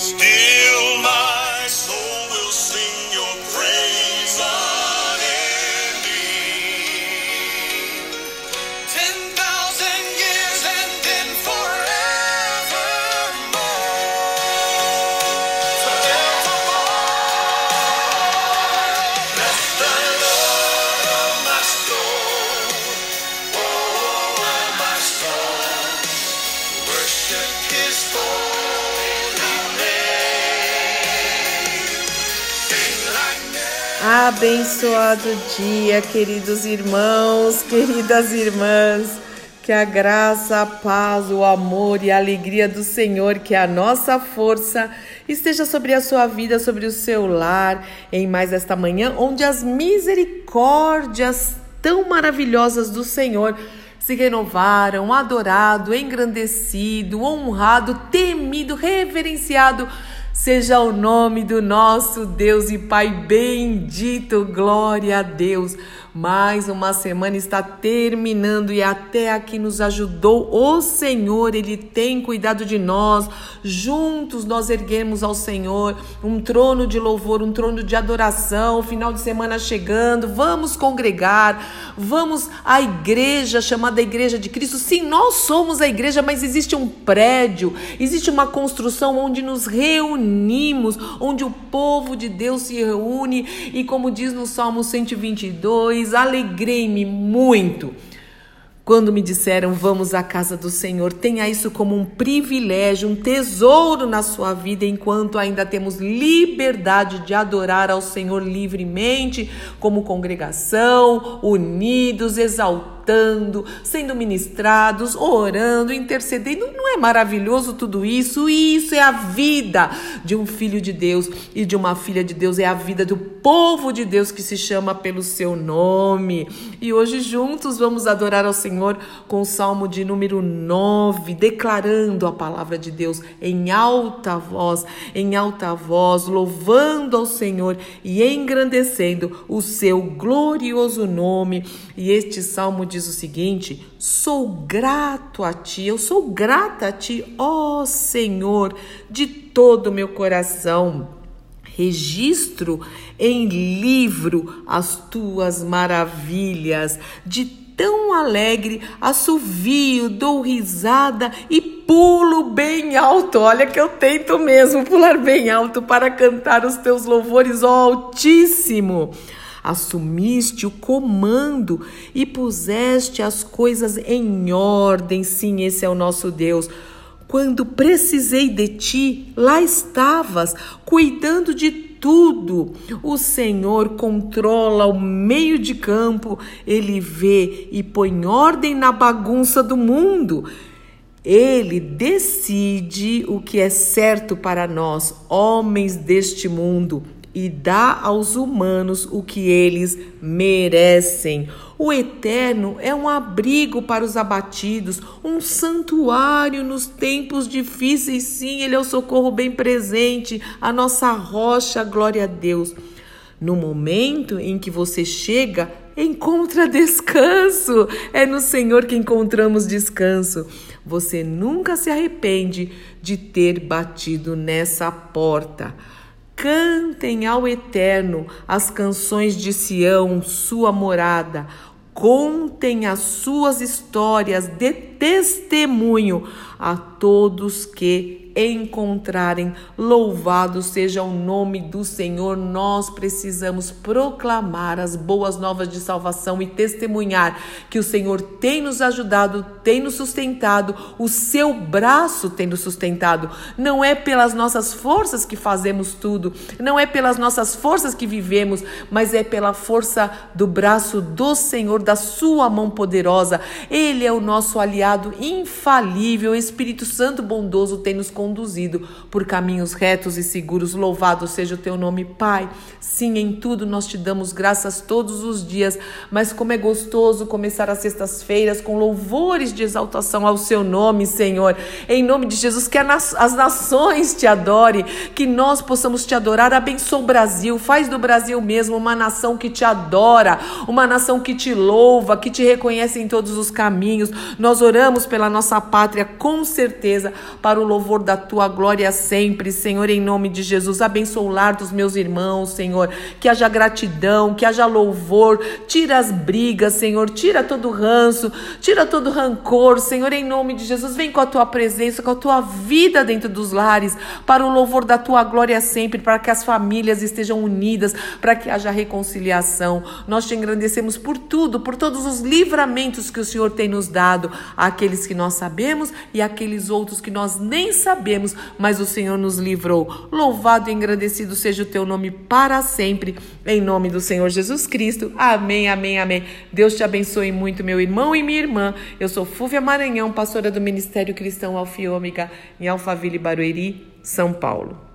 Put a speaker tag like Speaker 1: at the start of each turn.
Speaker 1: Still
Speaker 2: Abençoado dia, queridos irmãos, queridas irmãs. Que a graça, a paz, o amor e a alegria do Senhor, que é a nossa força, esteja sobre a sua vida, sobre o seu lar, em mais esta manhã, onde as misericórdias tão maravilhosas do Senhor se renovaram, adorado, engrandecido, honrado, temido, reverenciado Seja o nome do nosso Deus e Pai bendito, glória a Deus. Mais uma semana está terminando e até aqui nos ajudou o Senhor, Ele tem cuidado de nós. Juntos nós erguemos ao Senhor um trono de louvor, um trono de adoração. Final de semana chegando, vamos congregar, vamos à igreja chamada Igreja de Cristo. Sim, nós somos a igreja, mas existe um prédio, existe uma construção onde nos reunimos, onde o povo de Deus se reúne e, como diz no Salmo 122, alegrei-me muito quando me disseram vamos à casa do Senhor. Tenha isso como um privilégio, um tesouro na sua vida, enquanto ainda temos liberdade de adorar ao Senhor livremente, como congregação, unidos, sendo ministrados, orando, intercedendo. Não é maravilhoso tudo isso? Isso é a vida de um filho de Deus e de uma filha de Deus, é a vida do povo de Deus que se chama pelo seu nome. E hoje juntos vamos adorar ao Senhor com o salmo de número 9, declarando a palavra de Deus em alta voz, em alta voz, louvando ao Senhor e engrandecendo o seu glorioso nome. E este salmo diz o seguinte: Sou grato a ti, eu sou grata a ti, ó Senhor, de todo o meu coração registro em livro as tuas maravilhas. De tão alegre, assovio, dou risada e pulo bem alto. Olha que eu tento mesmo pular bem alto para cantar os teus louvores, ó Altíssimo. Assumiste o comando e puseste as coisas em ordem. Sim, esse é o nosso Deus. Quando precisei de ti, lá estavas, cuidando de tudo. O Senhor controla o meio de campo, ele vê e põe ordem na bagunça do mundo. Ele decide o que é certo para nós, homens deste mundo, e dá aos humanos o que eles merecem. O eterno é um abrigo para os abatidos, um santuário nos tempos difíceis. Sim, ele é o socorro bem presente, a nossa rocha, glória a Deus. No momento em que você chega, encontra descanso. É no Senhor que encontramos descanso. Você nunca se arrepende de ter batido nessa porta. Cantem ao Eterno as canções de Sião, sua morada. Contem as suas histórias de testemunho a todos que encontrarem. Louvado seja o nome do Senhor. Nós precisamos proclamar as boas novas de salvação e testemunhar que o Senhor tem nos ajudado, tem nos sustentado, o seu braço tem nos sustentado. Não é pelas nossas forças que fazemos tudo, não é pelas nossas forças que vivemos, mas é pela força do braço do Senhor, da sua mão poderosa. Ele é o nosso aliado infalível. O Espírito Santo bondoso tem nos conduzido por caminhos retos e seguros. Louvado seja o teu nome, Pai. Sim, em tudo nós te damos graças todos os dias, mas como é gostoso começar as sextas-feiras com louvores de exaltação ao seu nome, Senhor. Em nome de Jesus, que as nações te adorem, que nós possamos te adorar. Abençoa o Brasil, faz do Brasil mesmo uma nação que te adora, uma nação que te louva, que te reconhece em todos os caminhos. Nós oramos pela nossa pátria com certeza para o louvor da tua glória sempre, Senhor, em nome de Jesus. Abençoa o lar dos meus irmãos, Senhor. Que haja gratidão, que haja louvor. Tira as brigas, Senhor. Tira todo ranço, tira todo rancor, Senhor, em nome de Jesus. Vem com a tua presença, com a tua vida dentro dos lares, para o louvor da tua glória sempre, para que as famílias estejam unidas, para que haja reconciliação. Nós te engrandecemos por tudo, por todos os livramentos que o Senhor tem nos dado, aqueles que nós sabemos e aqueles outros que nós nem sabemos, mas o Senhor nos livrou. Louvado e engrandecido seja o teu nome para sempre, em nome do Senhor Jesus Cristo. Amém, amém, amém. Deus te abençoe muito, meu irmão e minha irmã. Eu sou Fúvia Maranhão, pastora do Ministério Cristão Alfiômega, em Alphaville, Barueri, São Paulo.